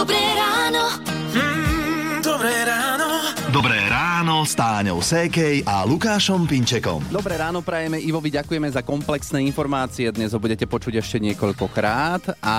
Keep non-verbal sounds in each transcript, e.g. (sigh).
Dobré ráno. Mm, dobré ráno. Dobré ráno s Táňou Sékej a Lukášom Pinčekom. Dobré ráno prajeme Ivovi, ďakujeme za komplexné informácie. Dnes ho budete počuť ešte niekoľkokrát. A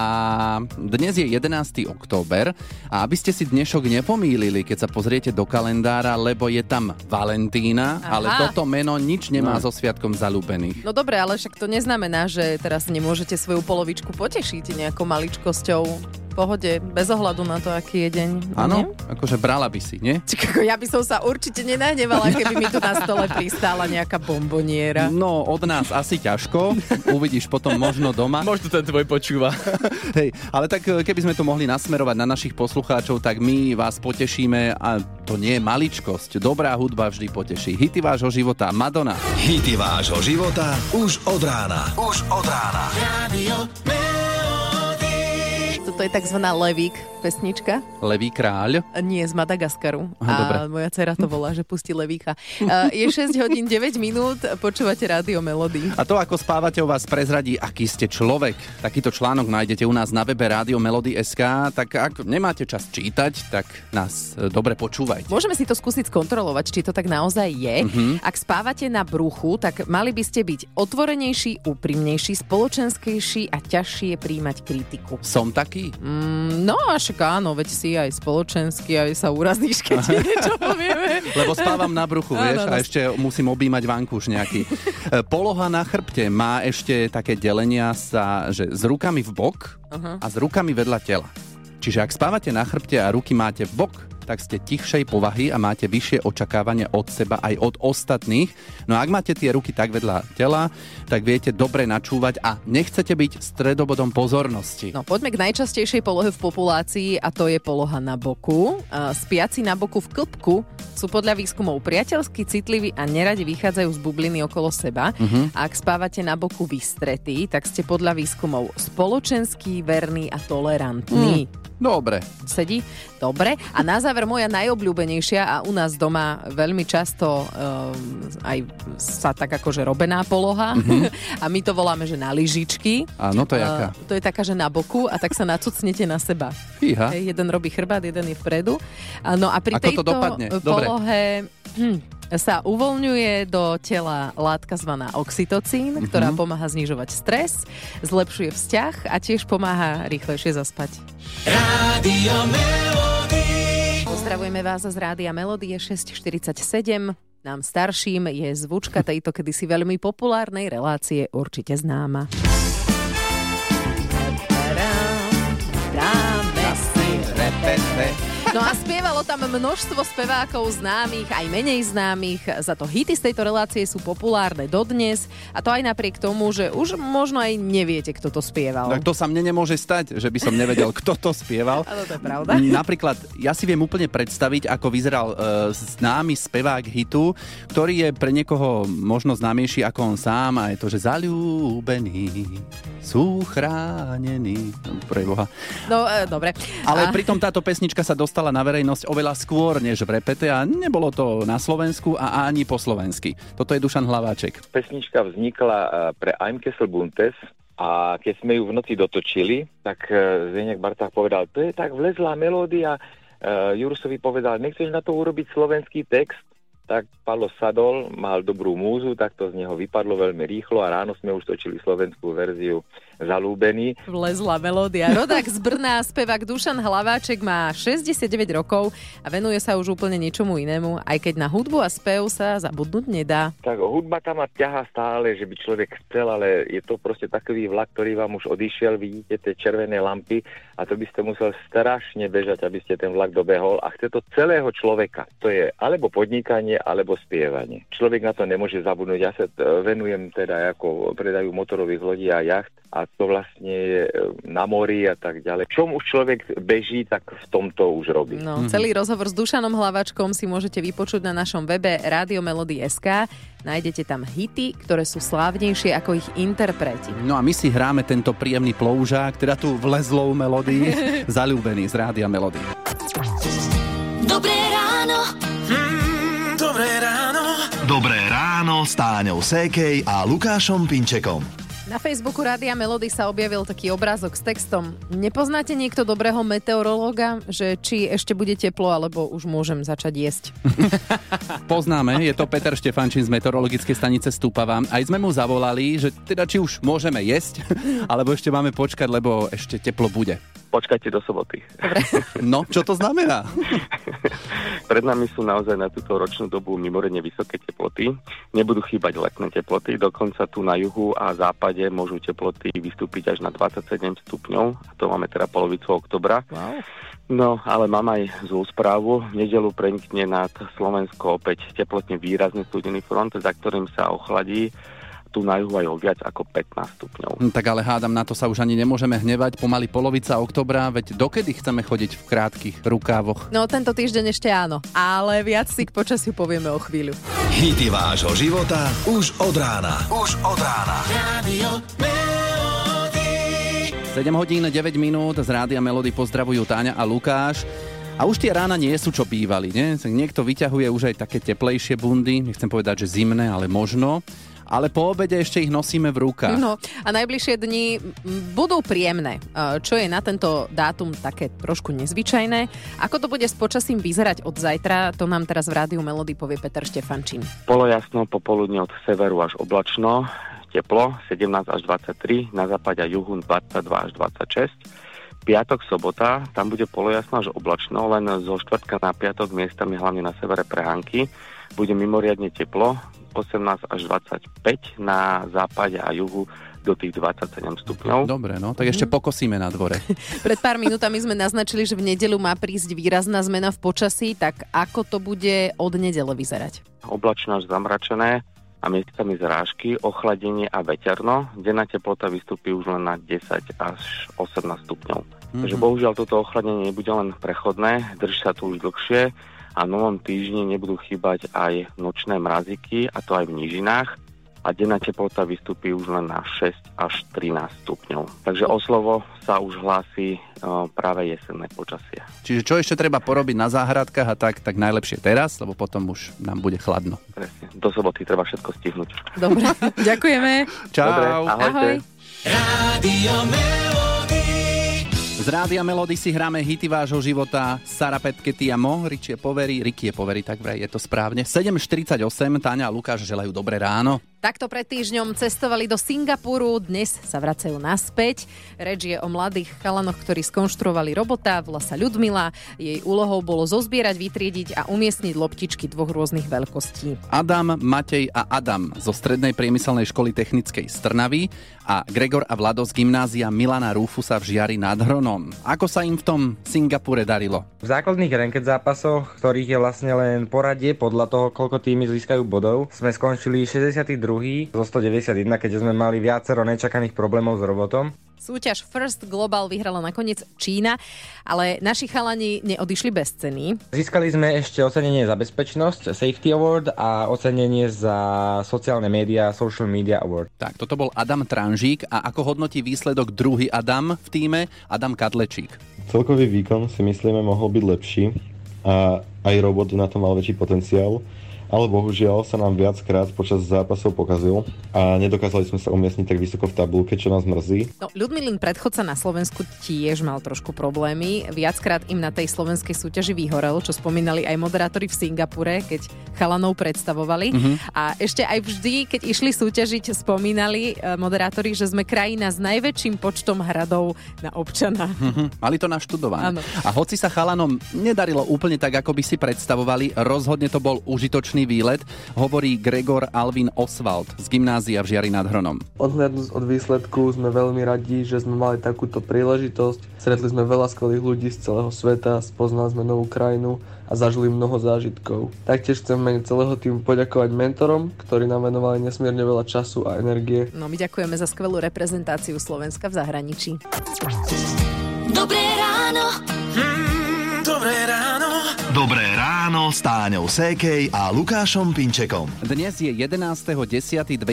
dnes je 11. október. A aby ste si dnešok nepomýlili, keď sa pozriete do kalendára, lebo je tam Valentína, Aha. ale toto meno nič nemá so sviatkom zalúbených. No dobre, ale však to neznamená, že teraz nemôžete svoju polovičku potešiť nejakou maličkosťou. Pohode, bez ohľadu na to, aký je deň. Áno, akože brala by si, nie? Či ako ja by som sa určite nenahnevala, keby mi tu na stole pristála nejaká bomboniera. No, od nás asi ťažko. Uvidíš potom možno doma. (laughs) Možno ten tvoj počúva. (laughs) Hej, ale tak e, keby sme to mohli nasmerovať na našich poslucháčov, tak my vás potešíme a to nie je maličkosť. Dobrá hudba vždy poteší. Hity vášho života. Madonna. Hity vášho života už od rána. Už od rána. Radio Toto je tzv. Levík pesnička. Levý kráľ. Nie, z Madagaskaru. Aha, a dobre. moja dcera to volá, že pustí Levíka. Je 6 hodín 9 minút, počúvate rádio Melody. A to, ako spávate, o vás prezradí, aký ste človek. Takýto článok nájdete u nás na webe Rádio Melody SK, tak ak nemáte čas čítať, tak nás e, dobre počúvajte. Môžeme si to skúsiť skontrolovať, či to tak naozaj je. Mhm. Ak spávate na bruchu, tak mali by ste byť otvorenejší, úprimnejší, spoločenskejší a ťažšie príjmať kritiku. Som taký? Mm, no až áno, veď si aj spoločensky, aj sa urazíš, keď ti niečo povieme. (laughs) Lebo spávam na bruchu, Áno, vieš, no. a ešte musím objímať vankúš nejaký. (laughs) E, Poloha na chrbte má ešte také delenia sa, že s rukami v bok a s rukami vedľa tela. Čiže ak spávate na chrbte a ruky máte v bok, tak ste tichšej povahy a máte vyššie očakávania od seba aj od ostatných. No a ak máte tie ruky tak vedľa tela, tak viete dobre načúvať a nechcete byť stredobodom pozornosti. No poďme k najčastejšej polohe v populácii a to je poloha na boku. Spiaci na boku v klbku sú podľa výskumov priateľsky citliví a neradi vychádzajú z bubliny okolo seba. A ak spávate na boku vystretí, tak ste podľa výskumov spoločenský, verný a tolerantný. Dobre. Sedí? Dobre. A na záver moja najobľúbenejšia a u nás doma veľmi často um, aj sa tak akože robená poloha. (laughs) a my to voláme, že na lyžičky. Áno, to je aká? Uh, to je taká, že na boku a tak sa nacucnete na seba. Fíha. Hej, jeden robí chrbát, jeden je vpredu. A No a pri Ako to tejto dopadne? Dobre. polohe hm, sa uvoľňuje do tela látka zvaná oxytocín, Mhm. ktorá pomáha znižovať stres, zlepšuje vzťah a tiež pomáha rýchlejšie zaspať. Radio. Pozdravujeme vás z Rádia Melodie 647. Nám starším je zvučka tejto kedysi veľmi populárnej relácie určite známa. Dáme si No a spievalo tam množstvo spevákov známych, aj menej známych. Za to hity z tejto relácie sú populárne dodnes. A to aj napriek tomu, že už možno aj neviete, kto to spieval. Tak to sa mne nemôže stať, že by som nevedel, (laughs) kto to spieval. Ale to je pravda. Napríklad, ja si viem úplne predstaviť, ako vyzeral uh, známy spevák hitu, ktorý je pre niekoho možno známejší ako on sám a je to, že zalúbení sú chránení. No, Pre Boha. No, e, dobre. Ale A- pritom táto pesnička sa dostala na verejnosť oveľa skôr než v repete a nebolo to na Slovensku a ani po slovensky. Toto je Dušan Hlaváček. pesnička vznikla eh, pre I'm Kessel Buntes a keď sme ju v noci dotočili, tak eh, Zdeněk Barták povedal, to je tak vlezlá melódia. Eh, Jurusovi povedal, nechceš na to urobiť slovenský text? Tak Palo sadol, mal dobrú múzu, tak to z neho vypadlo veľmi rýchlo a ráno sme už točili slovenskú verziu Zalúbený. Vlezla melódia. Rodák z Brna, spevák Dušan Hlaváček má 69 rokov a venuje sa už úplne niečomu inému, aj keď na hudbu a spev sa zabudnúť nedá. Tak hudba tam ma ťaha stále, že by človek chcel, ale je to proste takový vlak, ktorý vám už odišiel, vidíte tie červené lampy a to by ste musel strašne bežať, aby ste ten vlak dobehol a chce to celého človeka. To je alebo podnikanie, alebo spievanie. Človek na to nemôže zabudnúť. Ja sa t- venujem teda ako predaju motorových lodí a jacht a to vlastne je e, na mori a tak ďalej. Čom už človek beží, tak v tomto už robí. No, celý rozhovor s Dušanom Hlaváčkom si môžete vypočuť na našom webe radiomelody.sk. Nájdete tam hity, ktoré sú slávnejšie ako ich interpreti. No a my si hráme tento príjemný ploužák, teda tú vlezlou melódii, (laughs) zalúbený z Rádia Melody. Dobré ráno. Mm, dobré ráno. Dobré ráno s Táňou Sékej a Lukášom Pinčekom. Na Facebooku Rádia Melody sa objavil taký obrázok s textom Nepoznáte niekto dobrého meteorológa, že či ešte bude teplo, alebo už môžem začať jesť? (laughs) Poznáme, je to Peter Štefančín z meteorologickej stanice Stúpava. Aj sme mu zavolali, že teda či už môžeme jesť, (laughs) alebo ešte máme počkať, lebo ešte teplo bude. Počkajte do soboty. (laughs) No, čo to znamená? (laughs) Pred nami sú naozaj na túto ročnú dobu mimoriadne vysoké teploty. Nebudú chýbať letné teploty, dokonca tu na juhu a západe môžu teploty vystúpiť až na 27 stupňov. A to máme teda polovicu oktobra. Wow. No, ale mám aj zlú správu. V nedelu prenikne nad Slovensko opäť teplotne výrazne studený front, za ktorým sa ochladí tu na juhu aj o viac ako 15 stupňov. Hm, Tak ale hádam, na to sa už ani nemôžeme hnevať. Pomaly polovica oktobra, veď dokedy chceme chodiť v krátkých rukávoch? No, tento týždeň ešte áno, ale viac si k počasiu povieme o chvíľu. Hity vášho života už od rána. Už od rána. Radio Melody. 7 hodín 9 minút z Rádia Melody pozdravujú Táňa a Lukáš. A už tie rána nie sú, čo bývali. Nie? Niekto vyťahuje už aj také teplejšie bundy, nechcem povedať, že zimné, ale možno. Ale po obede ešte ich nosíme v rukách. No a najbližšie dni budú príjemné, e, čo je na tento dátum také trošku nezvyčajné. Ako to bude s počasím vyzerať od zajtra, to nám teraz v Rádiu Melody povie Peter Štefančín. Polojasno, popoludne od severu až oblačno, teplo 17 až 23, na západe a juhu 22 až 26. Piatok, sobota, tam bude polojasno až oblačno, len zo štvrtka na piatok miestami hlavne na severe prehánky. Bude mimoriadne teplo, 18 až 25, na západe a juhu do tých 27 stupňov. Dobre, no, tak ešte pokosíme na dvore. (laughs) Pred pár minútami sme naznačili, že v nedelu má prísť výrazná zmena v počasí, tak ako to bude od nedele vyzerať? oblačno až zamračené a miestami zrážky, ochladenie a veterno. Denná teplota vystúpi už len na 10 až 18 stupňov. Mm-hmm. Takže bohužiaľ toto ochladenie nebude len prechodné, drží sa tu už dlhšie a v novom týždni nebudú chýbať aj nočné mraziky, a to aj v nížinách a denná teplota vystúpi už len na 6 až 13 stupňov. Takže o slovo sa už hlási e, práve jesenné počasie. Čiže čo ešte treba porobiť na záhradkách a tak, tak najlepšie teraz, lebo potom už nám bude chladno. Presne. Do soboty treba všetko stihnúť. Dobre, (laughs) ďakujeme. Čau. Dobre, ahojte. Ahoj. Radio Melody. Z Rádia Melody si hráme hity vášho života Sara Petkety a Mo, Ricky je poverí, Ricky je poverí, tak vraj je to správne. 7.48, Táňa a Lukáš želajú dobré ráno. Takto pred týždňom cestovali do Singapuru, dnes sa vracajú naspäť. Reč je o mladých chalanoch, ktorí skonštruovali robota, volá sa Ľudmila. Jej úlohou bolo zozbierať, vytriediť a umiestniť loptičky dvoch rôznych veľkostí. Adam, Matej a Adam zo Strednej priemyselnej školy technickej z Trnavy a Gregor a Vlado z gymnázia Milana Rúfusa v Žiari nad Hronom. Ako sa im v tom Singapure darilo? V základných ranked zápasoch, ktorých je vlastne len poradie podľa toho, koľko týmy získajú bodov, sme skončili 62. zo 191, keďže sme mali viacero nečakaných problémov s robotom. Súťaž First Global vyhrala nakoniec Čína, ale naši chalani neodišli bez ceny. Získali sme ešte ocenenie za bezpečnosť, Safety Award a ocenenie za sociálne médiá, Social Media Award. Tak, toto bol Adam Tranžík a ako hodnotí výsledok druhý Adam v týme? Adam Kadlečík. Celkový výkon si myslíme mohol byť lepší a aj robot na to mal väčší potenciál, ale bohužiaľ sa nám viackrát počas zápasov pokazil a nedokázali sme sa umiestniť tak vysoko v tabulke, čo nás mrzí. No, Ľudmilin predchodca na Slovensku tiež mal trošku problémy. Viackrát im na tej slovenskej súťaži vyhorel, čo spomínali aj moderátori v Singapure, keď chalanov predstavovali. Mm-hmm. A ešte aj vždy, keď išli súťažiť, spomínali e, moderátori, že sme krajina s najväčším počtom hradov na občana. Hm, mali to naštudované. Áno. A hoci sa chalanom nedarilo úplne tak, ako by si predstavovali, rozhodne to bol užitočný výlet, hovorí Gregor Alvin Oswald z gymnázia v Žiari nad Hronom. Odhľadnúť od výsledku sme veľmi radi, že sme mali takúto príležitosť. Stretli sme veľa skvelých ľudí z celého sveta, spoznali sme novú krajinu a zažili mnoho zážitkov. Taktiež chcem mene celého týmu poďakovať mentorom, ktorí nám venovali nesmierne veľa času a energie. No my ďakujeme za skvelú reprezentáciu Slovenska v zahraničí. Dobré ráno. Mm, dobré ráno. Dobré ráno s Táňou Sékej a Lukášom Pinčekom. Dnes je 11.10.2023,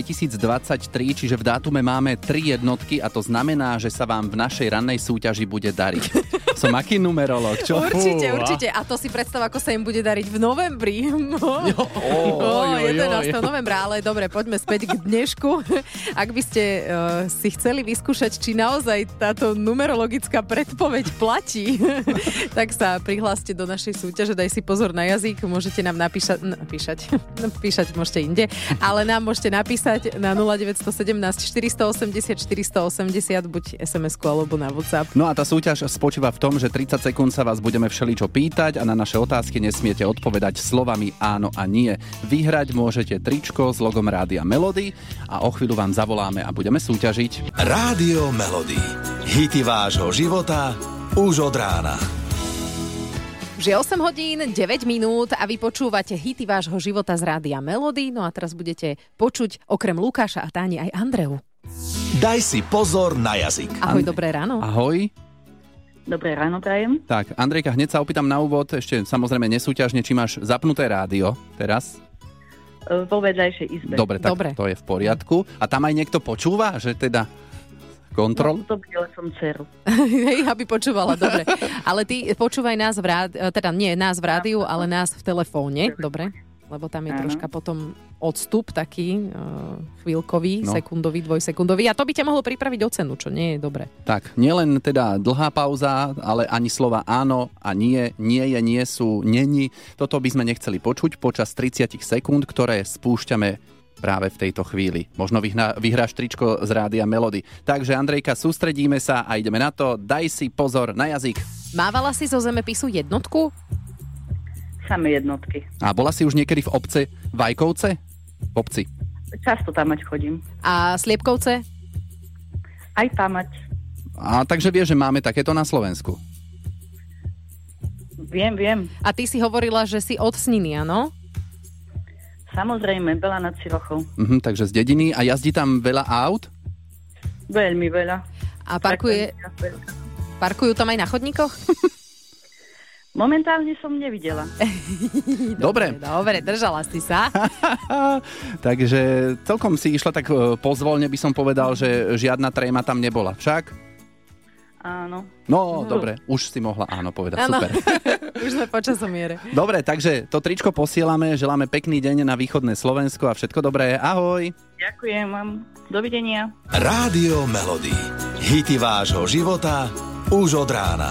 čiže v dátume máme tri jednotky a to znamená, že sa vám v našej rannej súťaži bude dariť. (laughs) Som aký numerolog? Čo? Určite, určite. A to si predstav, ako sa im bude dariť v novembri. (laughs) No. Oj, Oh, 11. oj. novembra, ale dobre, poďme späť k dnešku. (laughs) Ak by ste uh, si chceli vyskúšať, či naozaj táto numerologická predpoveď platí, tak sa prihláste do našej súťaže, daj si pozor na jazyk, môžete nám napíšať, napíšať, (laughs) napíšať môžete inde, ale nám môžete napísať na 0917 480 480 buď SMS-ku alebo na WhatsApp. No a tá súťaž spočíva v tom, že 30 sekúnd sa vás budeme všeličo pýtať a na naše otázky nesmiete odpovedať slovami áno a nie. Vyhrať môžete tričko s logom Rádia Melody a o chvíľu vám zavoláme a budeme súťažiť. Rádio Melody. Hity vášho života už od rána. Že 8 hodín, 9 minút a vy počúvate hity vášho života z Rádia Melody. No a teraz budete počuť okrem Lukáša a Táni aj Andreu. Daj si pozor na jazyk. Ahoj, dobré ráno. Ahoj. Dobré ráno, prajem. Tak, Andrejka, hneď sa opýtam na úvod, ešte samozrejme nesúťažne, či máš zapnuté rádio teraz. E, Vo vedľajšej izbe. Dobre, tak Dobre. to je v poriadku. A tam aj niekto počúva, že teda kontrol? No, dobila som dceru. Hej, aby počúvala, dobre. Ale ty počúvaj nás v rádiu, teda nie nás v rádiu, ale nás v telefóne, dobre? Lebo tam je Áno. troška potom odstup taký uh, chvíľkový, No. sekundový, dvojsekundový. A to by ťa mohlo pripraviť o cenu, čo nie je dobre. Tak, nielen teda dlhá pauza, ale ani slova áno a nie, nie je, nie sú, není. Toto by sme nechceli počuť počas 30 sekúnd, ktoré spúšťame práve v tejto chvíli. Možno vyhna, vyhráš tričko z rádia Melody. Takže Andrejka, sústredíme sa a ideme na to. Daj si pozor na jazyk. Mávala si zo zemepisu jednotku? Same jednotky. A bola si už niekedy v obce Vajkovce? V obci. Často tam mať chodím. A Sliepkovce? Aj tam mať. A takže vieš, že máme takéto na Slovensku. Viem, viem. A ty si hovorila, že si od Sniny, áno? Samozrejme, veľa nad Cirochou. Mhm, takže z dediny a jazdí tam veľa aut? Veľmi veľa. A parkuje, parkujú tam aj na chodníkoch? (laughs) Momentálne som nevidela. (laughs) Dobre. Dobre, držala si sa. (laughs) Takže celkom si išla tak e, pozvolne, by som povedal, že žiadna tréma tam nebola. Však? Áno. No, dobre, už si mohla áno povedať. Áno. Super. Už sme po časomiere. Dobre, takže to tričko posielame, želáme pekný deň na východné Slovensko a všetko dobré. Ahoj. Ďakujem vám. Dovidenia. Rádio Melody. Hity vášho života už od rána.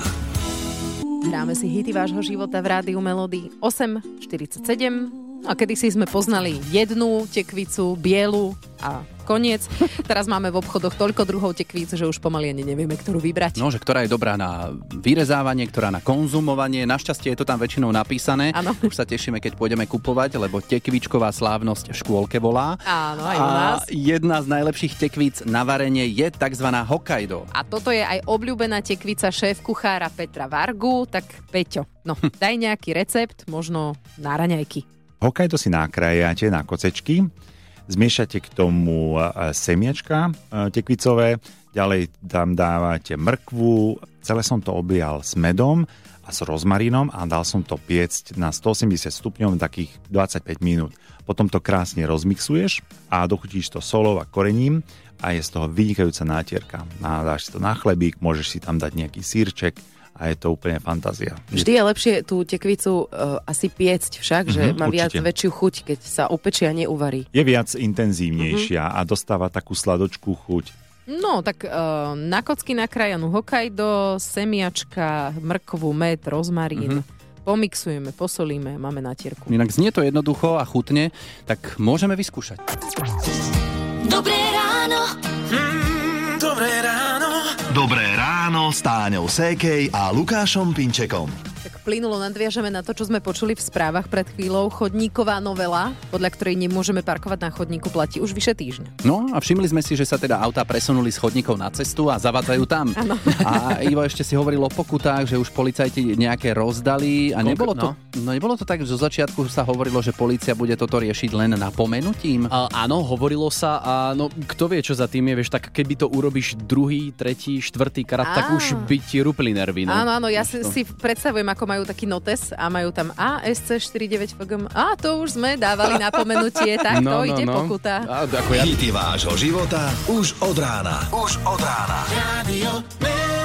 Hráme si hity vášho života v rádiu Melody 8.47. A kedysi sme poznali jednu tekvicu, bielu a koniec. Teraz máme v obchodoch toľko druhov tekvíc, že už pomaly ani nevieme, ktorú vybrať. No, že ktorá je dobrá na vyrezávanie, ktorá na konzumovanie. Našťastie je to tam väčšinou napísané. Áno. Už sa tešíme, keď pôjdeme kupovať, lebo tekvičková slávnosť v škôlke volá. Áno, aj u a nás. jedna z najlepších tekvíc na varenie je tzv. Hokkaido. A toto je aj obľúbená tekvica šéf kuchára Petra Vargu, tak Peťo, no (laughs) daj nejaký recept, možno na raňajky. Hokkaido si nakrájate na kocečky, zmiešate k tomu e, semiačka e, tekvicové, ďalej tam dávate mrkvu, celé som to objal s medom a s rozmarínom a dal som to piecť na 180 stupňov takých 25 minút. Potom to krásne rozmixuješ a dochutíš to solou a korením a je z toho vynikajúca nátierka. Dáš si to na chlebík, môžeš si tam dať nejaký sírček a je to úplne fantázia. Vždy je lepšie tú tekvicu uh, asi piecť však, že Mhm, má viac určite. väčšiu chuť, keď sa upečie a neuvarí. Je viac intenzívnejšia a dostáva takú sladočkú chuť. No, tak uh, na kocky nakrájanú Hokkaido, semiačka, mrkvu, med, rozmarín. Pomixujeme, posolíme, máme natierku. Inak znie to jednoducho a chutne, tak môžeme vyskúšať. Dobré ráno. Dobré ráno. Dobré s Táňou Sékej a Lukášom Pinčekom. Plynulo nadviažeme na to, čo sme počuli v správach pred chvíľou. Chodníková novela, podľa ktorej nemôžeme parkovať na chodníku, platí už vyše týždňa. No a všimli sme si, že sa teda autá presunuli z chodníkov na cestu a zavádzajú tam. Áno. A Ivo ešte si hovoril o pokutách, že už policajti nejaké rozdali a Koľko- nebolo to, no. no. nebolo to tak, že zo začiatku sa hovorilo, že policia bude toto riešiť len napomenutím. A, áno, hovorilo sa a no kto vie, čo za tým je, vieš, tak keby to urobíš druhý, tretí, štvrtý krát, tak už by ti rupli nervy. No. Áno, áno, ja si, si predstavujem, ako majú majú taký notes a majú tam ASC49FGM. A to už sme dávali napomenutie, (laughs) tak to ide pokuta. A, ako ja... Hity vášho života už od rána. Už od rána. Radio